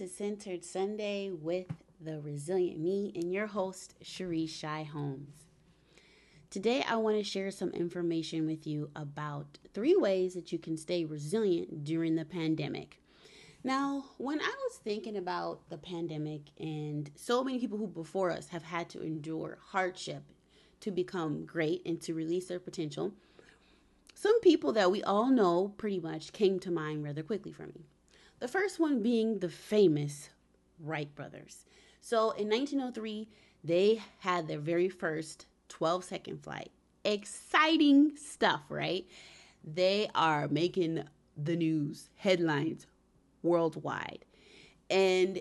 to Centered Sunday with the Resilient Me and your host, Cherie Shy Holmes. Today, I want to share some information with you about three ways that you can stay resilient during the pandemic. Now, when I was thinking about the pandemic and so many people who before us have had to endure hardship to become great and to release their potential, some people that we all know pretty much came to mind rather quickly for me. The first one being the famous Wright brothers. So in 1903, they had their very first 12 second flight. Exciting stuff, right? They are making the news, headlines worldwide. And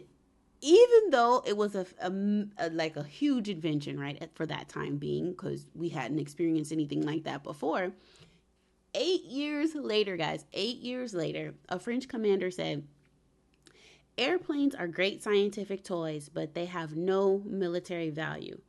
even though it was a, a, a, like a huge invention right for that time being because we hadn't experienced anything like that before eight years later guys eight years later a french commander said airplanes are great scientific toys but they have no military value.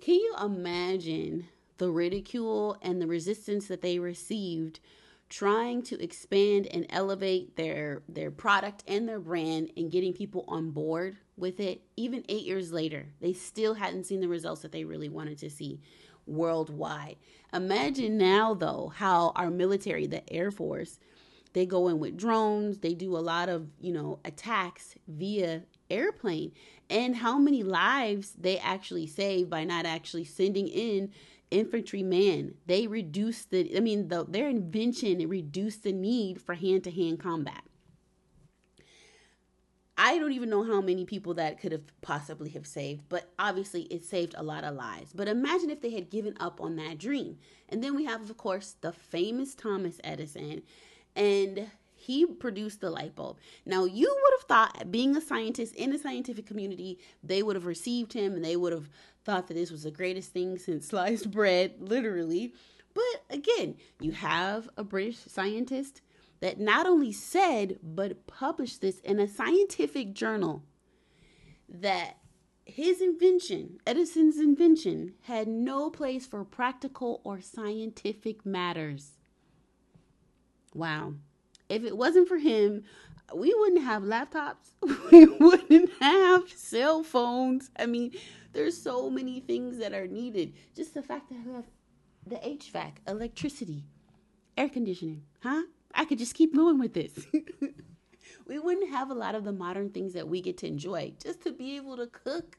Can you imagine the ridicule and the resistance that they received trying to expand and elevate their their product and their brand and getting people on board with it even 8 years later they still hadn't seen the results that they really wanted to see worldwide imagine now though how our military the air force they go in with drones they do a lot of you know attacks via airplane and how many lives they actually save by not actually sending in infantrymen. They reduce the, I mean, the, their invention reduced the need for hand to hand combat. I don't even know how many people that could have possibly have saved, but obviously it saved a lot of lives. But imagine if they had given up on that dream. And then we have, of course, the famous Thomas Edison. And he produced the light bulb. Now, you would have thought, being a scientist in the scientific community, they would have received him and they would have thought that this was the greatest thing since sliced bread, literally. But again, you have a British scientist that not only said, but published this in a scientific journal that his invention, Edison's invention, had no place for practical or scientific matters. Wow. If it wasn't for him, we wouldn't have laptops. We wouldn't have cell phones. I mean, there's so many things that are needed. Just the fact that we have the HVAC, electricity, air conditioning, huh? I could just keep going with this. we wouldn't have a lot of the modern things that we get to enjoy just to be able to cook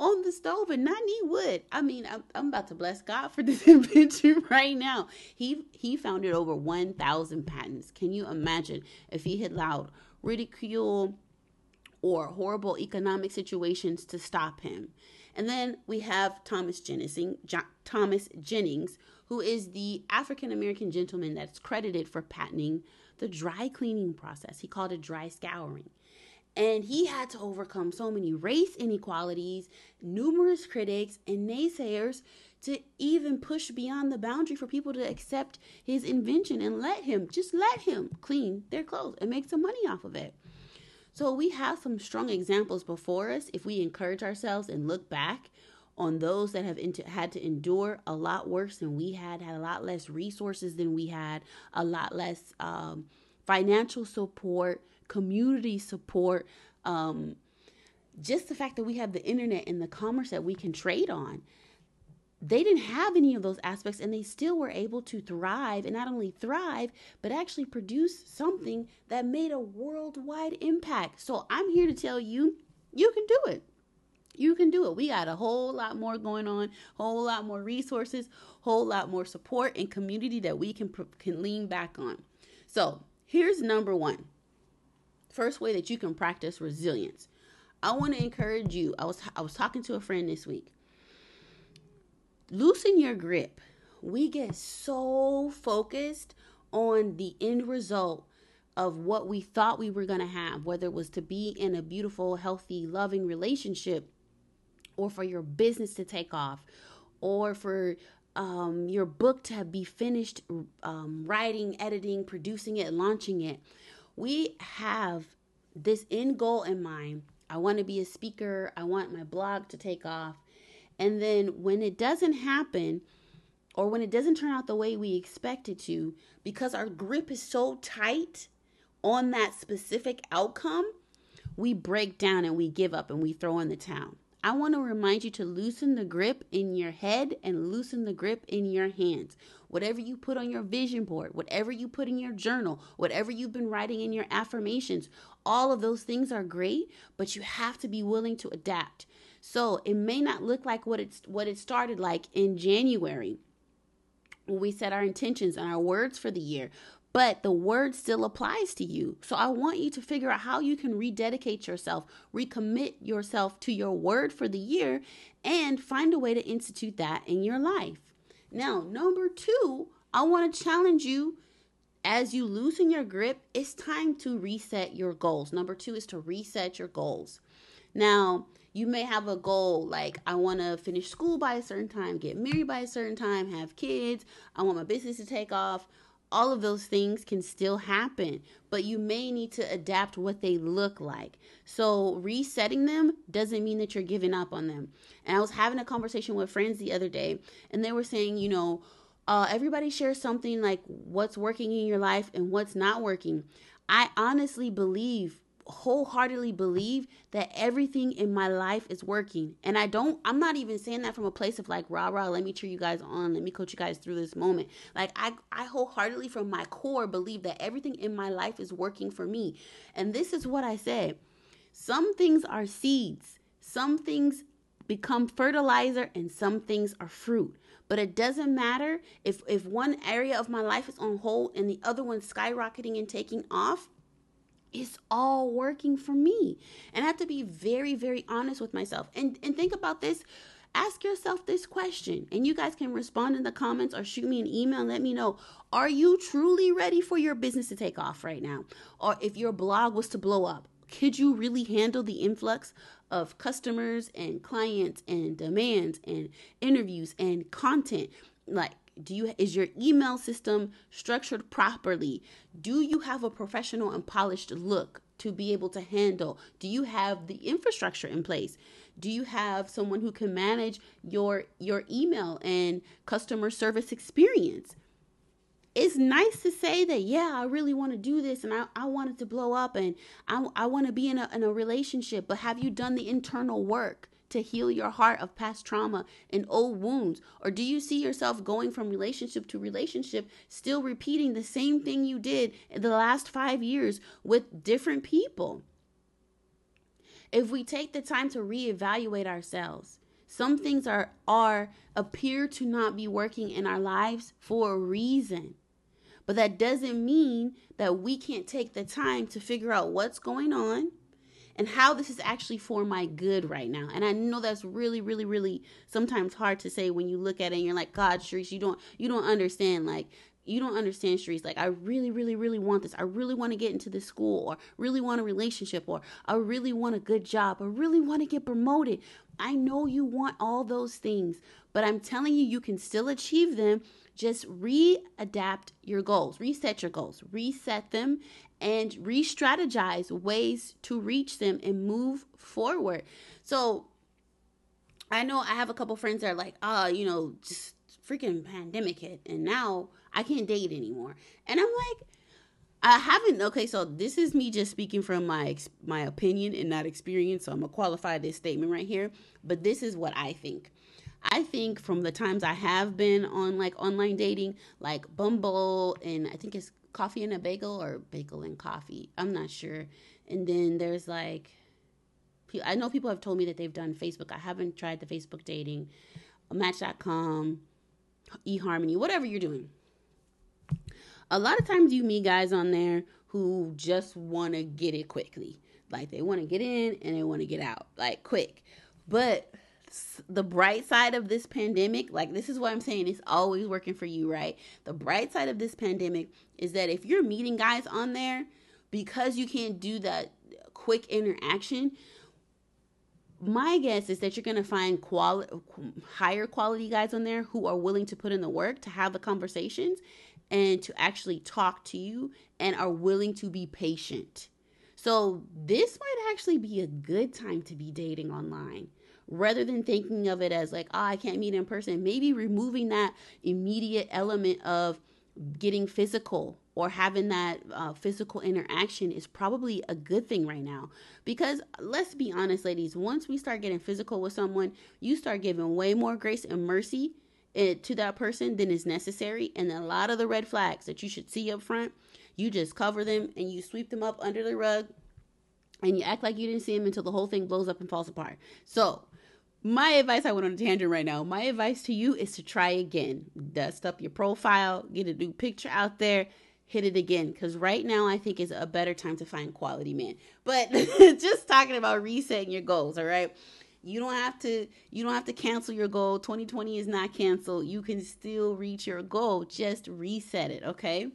on the stove and not need wood. I mean, I'm, I'm about to bless God for this invention right now. He he founded over 1,000 patents. Can you imagine if he had allowed ridicule or horrible economic situations to stop him? And then we have Thomas Jennings, Thomas Jennings, who is the African American gentleman that's credited for patenting the dry cleaning process. He called it dry scouring. And he had to overcome so many race inequalities, numerous critics, and naysayers to even push beyond the boundary for people to accept his invention and let him, just let him clean their clothes and make some money off of it. So we have some strong examples before us if we encourage ourselves and look back on those that have into, had to endure a lot worse than we had, had a lot less resources than we had, a lot less um, financial support, community support, um, just the fact that we have the internet and the commerce that we can trade on. They didn't have any of those aspects and they still were able to thrive and not only thrive, but actually produce something that made a worldwide impact. So I'm here to tell you, you can do it. You can do it. We got a whole lot more going on, whole lot more resources, whole lot more support and community that we can can lean back on. So, here's number 1 first way that you can practice resilience. I want to encourage you. I was I was talking to a friend this week. Loosen your grip. We get so focused on the end result of what we thought we were going to have, whether it was to be in a beautiful, healthy, loving relationship or for your business to take off or for um, your book to be finished um, writing, editing, producing it, launching it we have this end goal in mind. I want to be a speaker. I want my blog to take off. And then when it doesn't happen, or when it doesn't turn out the way we expect it to, because our grip is so tight on that specific outcome, we break down and we give up and we throw in the towel. I want to remind you to loosen the grip in your head and loosen the grip in your hands. Whatever you put on your vision board, whatever you put in your journal, whatever you've been writing in your affirmations, all of those things are great, but you have to be willing to adapt. So it may not look like what it's what it started like in January when we set our intentions and our words for the year but the word still applies to you. So I want you to figure out how you can rededicate yourself, recommit yourself to your word for the year, and find a way to institute that in your life. Now, number two, I want to challenge you as you loosen your grip, it's time to reset your goals. Number two is to reset your goals. Now, you may have a goal like I want to finish school by a certain time, get married by a certain time, have kids, I want my business to take off all of those things can still happen, but you may need to adapt what they look like. So, resetting them doesn't mean that you're giving up on them. And I was having a conversation with friends the other day, and they were saying, you know, uh, everybody shares something like what's working in your life and what's not working. I honestly believe wholeheartedly believe that everything in my life is working. And I don't, I'm not even saying that from a place of like, rah, rah, let me cheer you guys on. Let me coach you guys through this moment. Like, I, I wholeheartedly from my core believe that everything in my life is working for me. And this is what I say some things are seeds, some things become fertilizer, and some things are fruit. But it doesn't matter if, if one area of my life is on hold and the other one's skyrocketing and taking off it's all working for me. And I have to be very, very honest with myself. And and think about this. Ask yourself this question, and you guys can respond in the comments or shoot me an email and let me know. Are you truly ready for your business to take off right now? Or if your blog was to blow up, could you really handle the influx of customers and clients and demands and interviews and content? Like, do you is your email system structured properly? Do you have a professional and polished look to be able to handle? Do you have the infrastructure in place? Do you have someone who can manage your your email and customer service experience? It's nice to say that yeah i really want to do this and i, I want it to blow up and i, I want to be in a, in a relationship but have you done the internal work to heal your heart of past trauma and old wounds? Or do you see yourself going from relationship to relationship, still repeating the same thing you did in the last five years with different people? If we take the time to reevaluate ourselves, some things are are appear to not be working in our lives for a reason. But that doesn't mean that we can't take the time to figure out what's going on and how this is actually for my good right now. And I know that's really, really, really sometimes hard to say when you look at it and you're like, God, Sharice, you don't you don't understand. Like you don't understand Sharice. Like I really, really, really want this. I really want to get into this school or really want a relationship or I really want a good job or really want to get promoted. I know you want all those things, but I'm telling you, you can still achieve them just re-adapt your goals reset your goals reset them and re strategize ways to reach them and move forward. So I know I have a couple friends that are like, oh, you know, just freaking pandemic hit and now I can't date anymore. And I'm like, I haven't. Okay, so this is me just speaking from my my opinion and not experience. So I'm gonna qualify this statement right here. But this is what I think. I think from the times I have been on like online dating, like Bumble, and I think it's coffee and a bagel or bagel and coffee. I'm not sure. And then there's like, I know people have told me that they've done Facebook. I haven't tried the Facebook dating, uh, Match.com, eHarmony, whatever you're doing. A lot of times you meet guys on there who just want to get it quickly. Like they want to get in and they want to get out, like quick. But the bright side of this pandemic, like this is what I'm saying, it's always working for you, right? The bright side of this pandemic is that if you're meeting guys on there, because you can't do that quick interaction, my guess is that you're going to find quality higher quality guys on there who are willing to put in the work to have the conversations and to actually talk to you and are willing to be patient. So, this might actually be a good time to be dating online rather than thinking of it as like, oh, I can't meet in person, maybe removing that immediate element of getting physical or having that uh, physical interaction is probably a good thing right now. Because let's be honest, ladies, once we start getting physical with someone, you start giving way more grace and mercy eh, to that person than is necessary. And a lot of the red flags that you should see up front, you just cover them and you sweep them up under the rug and you act like you didn't see them until the whole thing blows up and falls apart. So, my advice I went on a tangent right now. My advice to you is to try again. Dust up your profile, get a new picture out there, hit it again because right now I think is a better time to find quality man. But just talking about resetting your goals, all right? You don't have to you don't have to cancel your goal. 2020 is not canceled. You can still reach your goal. Just reset it, okay?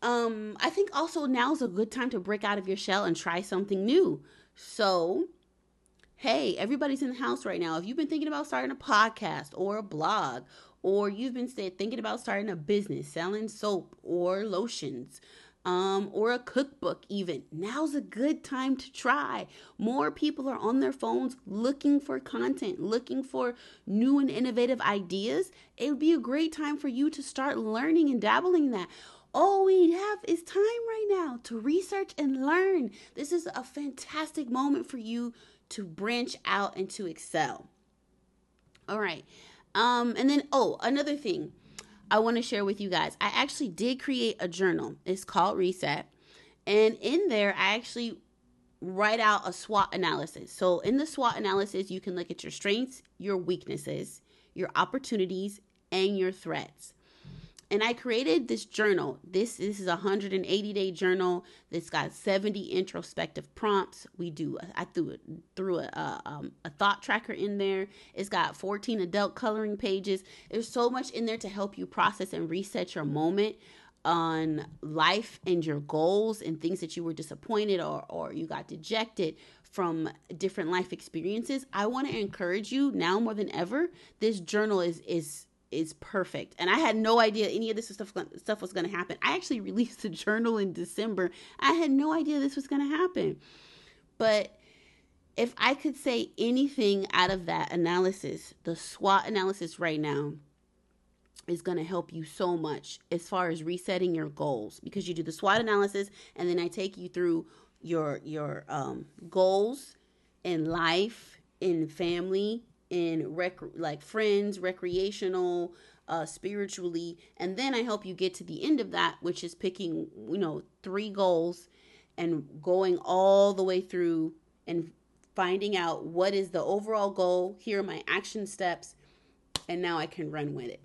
Um I think also now is a good time to break out of your shell and try something new. So, hey, everybody's in the house right now. If you've been thinking about starting a podcast or a blog or you've been thinking about starting a business, selling soap or lotions, um, or a cookbook, even, now's a good time to try. More people are on their phones looking for content, looking for new and innovative ideas. It would be a great time for you to start learning and dabbling in that. All we have is time right now to research and learn. This is a fantastic moment for you to branch out and to excel. All right. Um, and then, oh, another thing I want to share with you guys. I actually did create a journal. It's called Reset. And in there, I actually write out a SWOT analysis. So, in the SWOT analysis, you can look at your strengths, your weaknesses, your opportunities, and your threats and I created this journal. This, this is a 180 day journal that's got 70 introspective prompts. We do, I threw through a, a, um, a thought tracker in there. It's got 14 adult coloring pages. There's so much in there to help you process and reset your moment on life and your goals and things that you were disappointed or, or you got dejected from different life experiences. I want to encourage you now more than ever. This journal is, is, is perfect. And I had no idea any of this stuff stuff was going to happen. I actually released a journal in December. I had no idea this was going to happen. But if I could say anything out of that analysis, the SWOT analysis right now is going to help you so much as far as resetting your goals because you do the SWOT analysis and then I take you through your your um, goals in life, in family, in rec like friends, recreational, uh, spiritually, and then I help you get to the end of that, which is picking you know three goals and going all the way through and finding out what is the overall goal. Here are my action steps, and now I can run with it.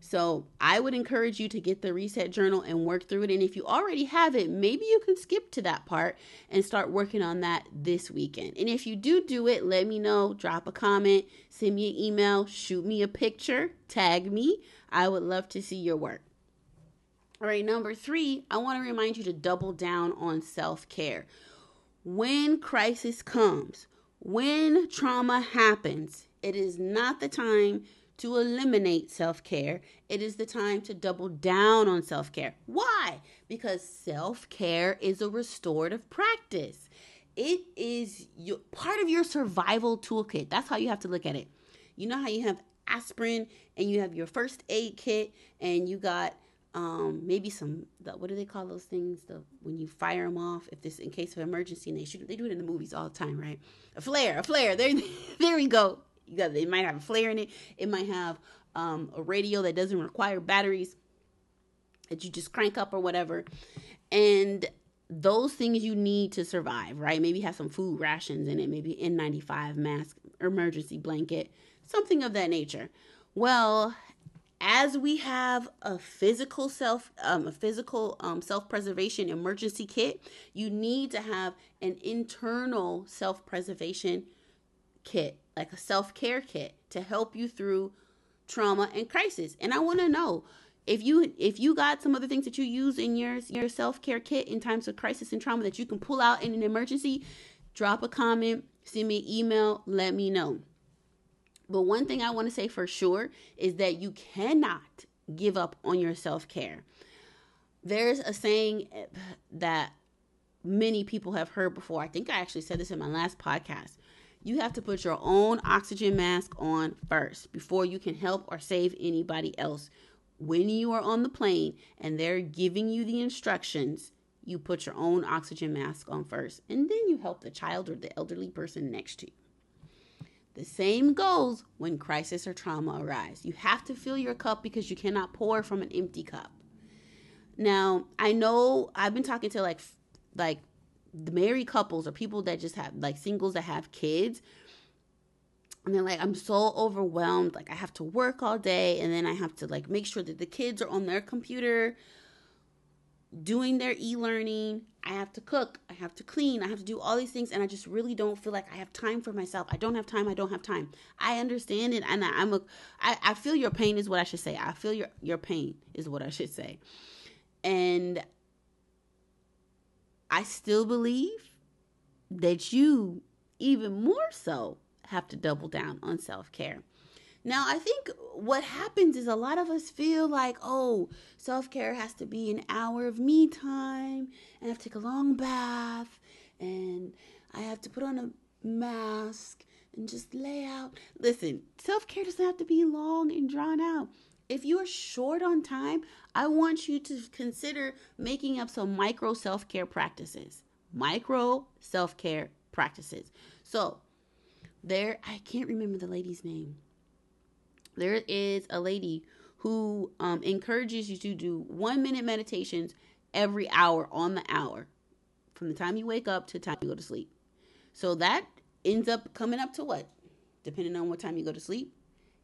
So I would encourage you to get the reset journal and work through it. And if you already have it, maybe you can skip to that part and start working on that this weekend. And if you do do it, let me know. Drop a comment, send me an email, shoot me a picture, tag me. I would love to see your work. All right, number three, I want to remind you to double down on self care. When crisis comes, when trauma happens, it is not the time to eliminate self care. It is the time to double down on self care. Why? Because self care is a restorative practice. It is your, part of your survival toolkit. That's how you have to look at it. You know how you have aspirin and you have your first aid kit and you got um maybe some the, what do they call those things the when you fire them off if this in case of emergency and they shoot they do it in the movies all the time right a flare a flare there there we go you got it might have a flare in it. It might have um, a radio that doesn't require batteries that you just crank up or whatever. And those things you need to survive, right? Maybe have some food rations in it, maybe N95 mask, emergency blanket, something of that nature. Well, as we have a physical self um, a physical um, self-preservation emergency kit you need to have an internal self-preservation kit, like a self care kit to help you through trauma and crisis. And I want to know if you if you got some other things that you use in your your self care kit in times of crisis and trauma that you can pull out in an emergency. Drop a comment, send me an email, let me know. But one thing I want to say for sure is that you cannot give up on your self care. There's a saying eh, that many people have heard before. I think I actually said this in my last podcast you have to put your own oxygen mask on first before you can help or save anybody else when you are on the plane and they're giving you the instructions, you put your own oxygen mask on first, and then you help the child or the elderly person next to you. The same goes when crisis or trauma arise. You have to fill your cup because you cannot pour from an empty cup. Now, I know I've been talking to like like the married couples or people that just have like singles that have kids. And they're like, I'm so overwhelmed. Like, I have to work all day, and then I have to like make sure that the kids are on their computer doing their e-learning. I have to cook. I have to clean. I have to do all these things and i just really don't feel like i have time for myself. I don't have time. I don't have time. I understand it and I, i'm a I, I feel your pain is what i should say. I feel your your pain is what i should say. And i still believe that you even more so have to double down on self-care now, I think what happens is a lot of us feel like, oh, self care has to be an hour of me time, and I have to take a long bath, and I have to put on a mask and just lay out. Listen, self care doesn't have to be long and drawn out. If you are short on time, I want you to consider making up some micro self care practices. Micro self care practices. So, there, I can't remember the lady's name there is a lady who um, encourages you to do one minute meditations every hour on the hour from the time you wake up to the time you go to sleep. So that ends up coming up to what? Depending on what time you go to sleep.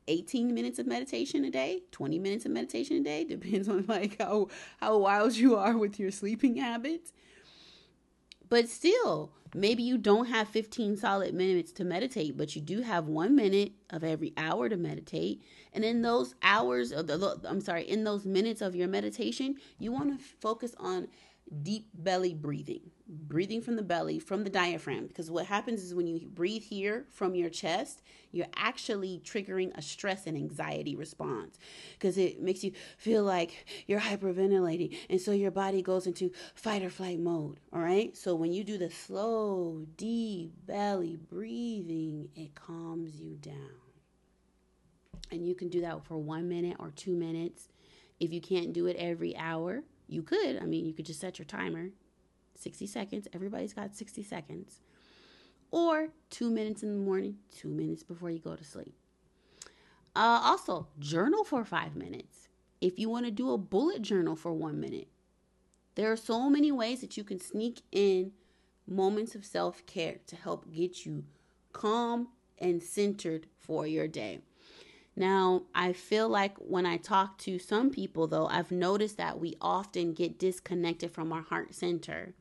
18 minutes of meditation a day, 20 minutes of meditation a day, depends on like how how wild you are with your sleeping habits. But still, maybe you don't have 15 solid minutes to meditate, but you do have one minute of every hour to meditate. And in those hours of the, I'm sorry, in those minutes of your meditation, you want to focus on deep belly breathing, breathing from the belly, from the diaphragm. Because what happens is when you breathe here from your chest, you're actually triggering a stress and anxiety response because it makes you feel like you're hyperventilating. And so your body goes into fight or flight mode. All right. So when you do the slow, deep belly breathing, it calms you down. And you can do that for one minute or two minutes. If you can't do it every hour, you could. I mean, you could just set your timer 60 seconds. Everybody's got 60 seconds. Or two minutes in the morning, two minutes before you go to sleep. Uh, also, journal for five minutes. If you want to do a bullet journal for one minute, there are so many ways that you can sneak in moments of self care to help get you calm and centered for your day. Now, I feel like when I talk to some people, though, I've noticed that we often get disconnected from our heart center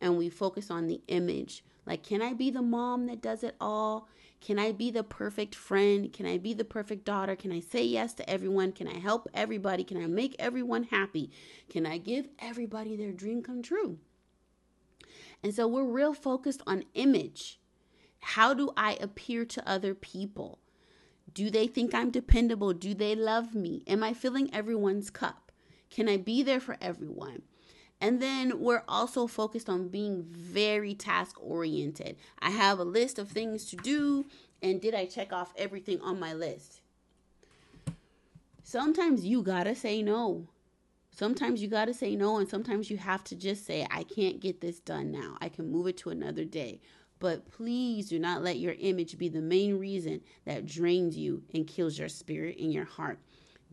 and we focus on the image. Like, can I be the mom that does it all? Can I be the perfect friend? Can I be the perfect daughter? Can I say yes to everyone? Can I help everybody? Can I make everyone happy? Can I give everybody their dream come true? And so we're real focused on image. How do I appear to other people? Do they think I'm dependable? Do they love me? Am I filling everyone's cup? Can I be there for everyone? And then we're also focused on being very task oriented. I have a list of things to do, and did I check off everything on my list? Sometimes you gotta say no. Sometimes you gotta say no, and sometimes you have to just say, I can't get this done now. I can move it to another day. But please do not let your image be the main reason that drains you and kills your spirit and your heart.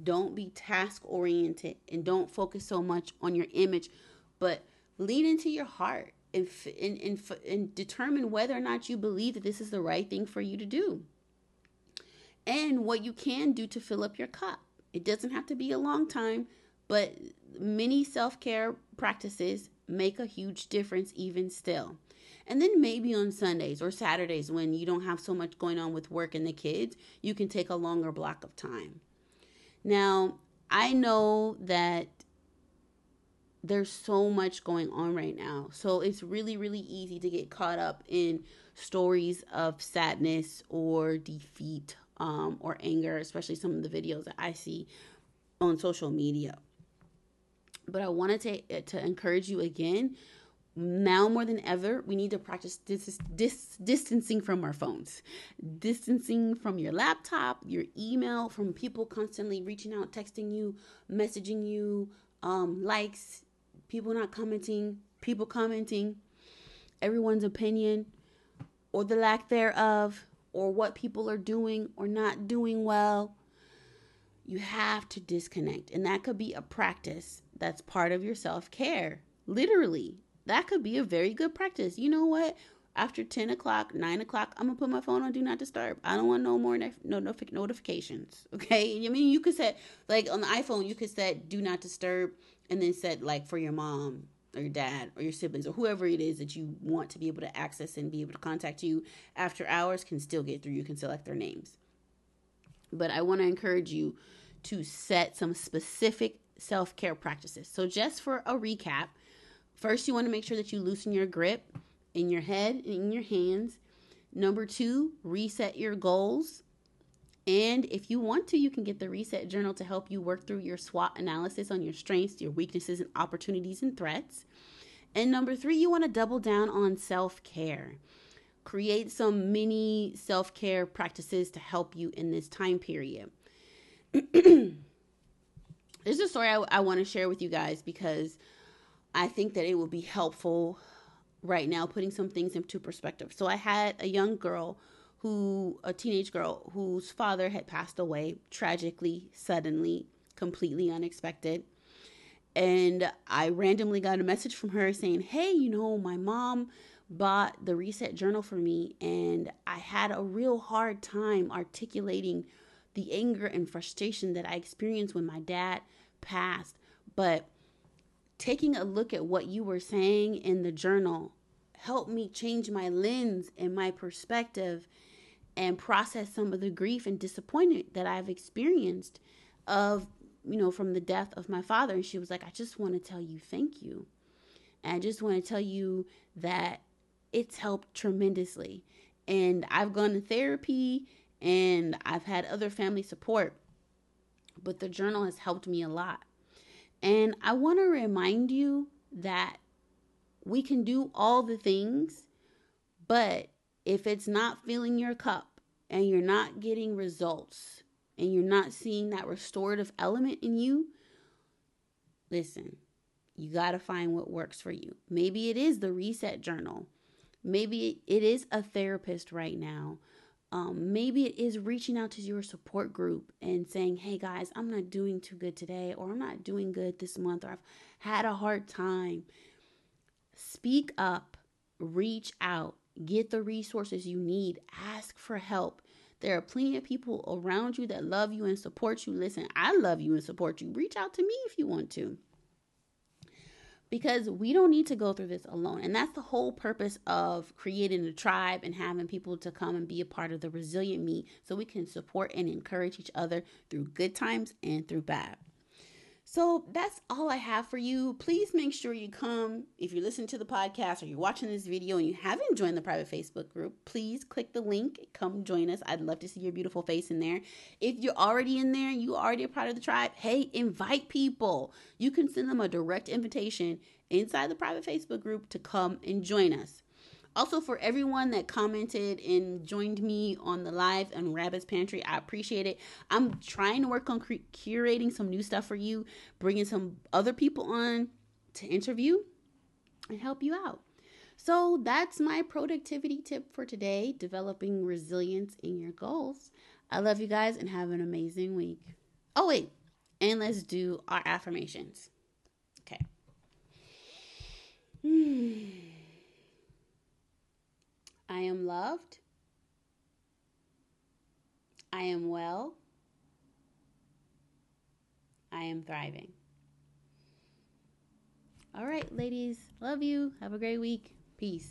Don't be task oriented and don't focus so much on your image, but lean into your heart and, and, and, and determine whether or not you believe that this is the right thing for you to do. And what you can do to fill up your cup. It doesn't have to be a long time, but many self care practices make a huge difference even still. And then maybe on Sundays or Saturdays when you don't have so much going on with work and the kids, you can take a longer block of time. Now, I know that there's so much going on right now. So it's really, really easy to get caught up in stories of sadness or defeat um, or anger, especially some of the videos that I see on social media. But I wanted to, to encourage you again now more than ever, we need to practice dis- dis- distancing from our phones, distancing from your laptop, your email, from people constantly reaching out, texting you, messaging you, um, likes, people not commenting, people commenting, everyone's opinion or the lack thereof, or what people are doing or not doing well. You have to disconnect, and that could be a practice that's part of your self care. Literally, that could be a very good practice. You know what? After 10 o'clock, 9 o'clock, I'm gonna put my phone on do not disturb. I don't want no more nef- no notif- notifications. Okay. I mean, you could set, like on the iPhone, you could set do not disturb and then set, like, for your mom or your dad or your siblings or whoever it is that you want to be able to access and be able to contact you after hours can still get through. You can select their names. But I want to encourage you to set some specific self care practices. So, just for a recap, first you want to make sure that you loosen your grip in your head and in your hands. Number two, reset your goals. And if you want to, you can get the Reset Journal to help you work through your SWOT analysis on your strengths, your weaknesses, and opportunities and threats. And number three, you want to double down on self care. Create some mini self care practices to help you in this time period. There's a story I, I want to share with you guys because I think that it will be helpful right now, putting some things into perspective. So I had a young girl who, a teenage girl whose father had passed away tragically, suddenly, completely unexpected. And I randomly got a message from her saying, Hey, you know, my mom bought the Reset Journal for me, and I had a real hard time articulating the anger and frustration that I experienced when my dad passed. But taking a look at what you were saying in the journal helped me change my lens and my perspective and process some of the grief and disappointment that I've experienced of, you know, from the death of my father. And she was like, I just want to tell you thank you. And I just want to tell you that it's helped tremendously. And I've gone to therapy and I've had other family support, but the journal has helped me a lot. And I want to remind you that we can do all the things, but if it's not filling your cup and you're not getting results and you're not seeing that restorative element in you, listen, you got to find what works for you. Maybe it is the reset journal. Maybe it is a therapist right now. Um, maybe it is reaching out to your support group and saying, hey guys, I'm not doing too good today, or I'm not doing good this month, or I've had a hard time. Speak up, reach out, get the resources you need, ask for help. There are plenty of people around you that love you and support you. Listen, I love you and support you. Reach out to me if you want to because we don't need to go through this alone. And that's the whole purpose of creating a tribe and having people to come and be a part of the resilient me so we can support and encourage each other through good times and through bad. So that's all I have for you. Please make sure you come. If you're listening to the podcast or you're watching this video and you haven't joined the private Facebook group, please click the link. Come join us. I'd love to see your beautiful face in there. If you're already in there, you already a part of the tribe, hey, invite people. You can send them a direct invitation inside the private Facebook group to come and join us. Also, for everyone that commented and joined me on the live on Rabbit's Pantry, I appreciate it. I'm trying to work on cre- curating some new stuff for you, bringing some other people on to interview and help you out. So, that's my productivity tip for today developing resilience in your goals. I love you guys and have an amazing week. Oh, wait, and let's do our affirmations. Okay. Hmm. I am loved. I am well. I am thriving. All right, ladies. Love you. Have a great week. Peace.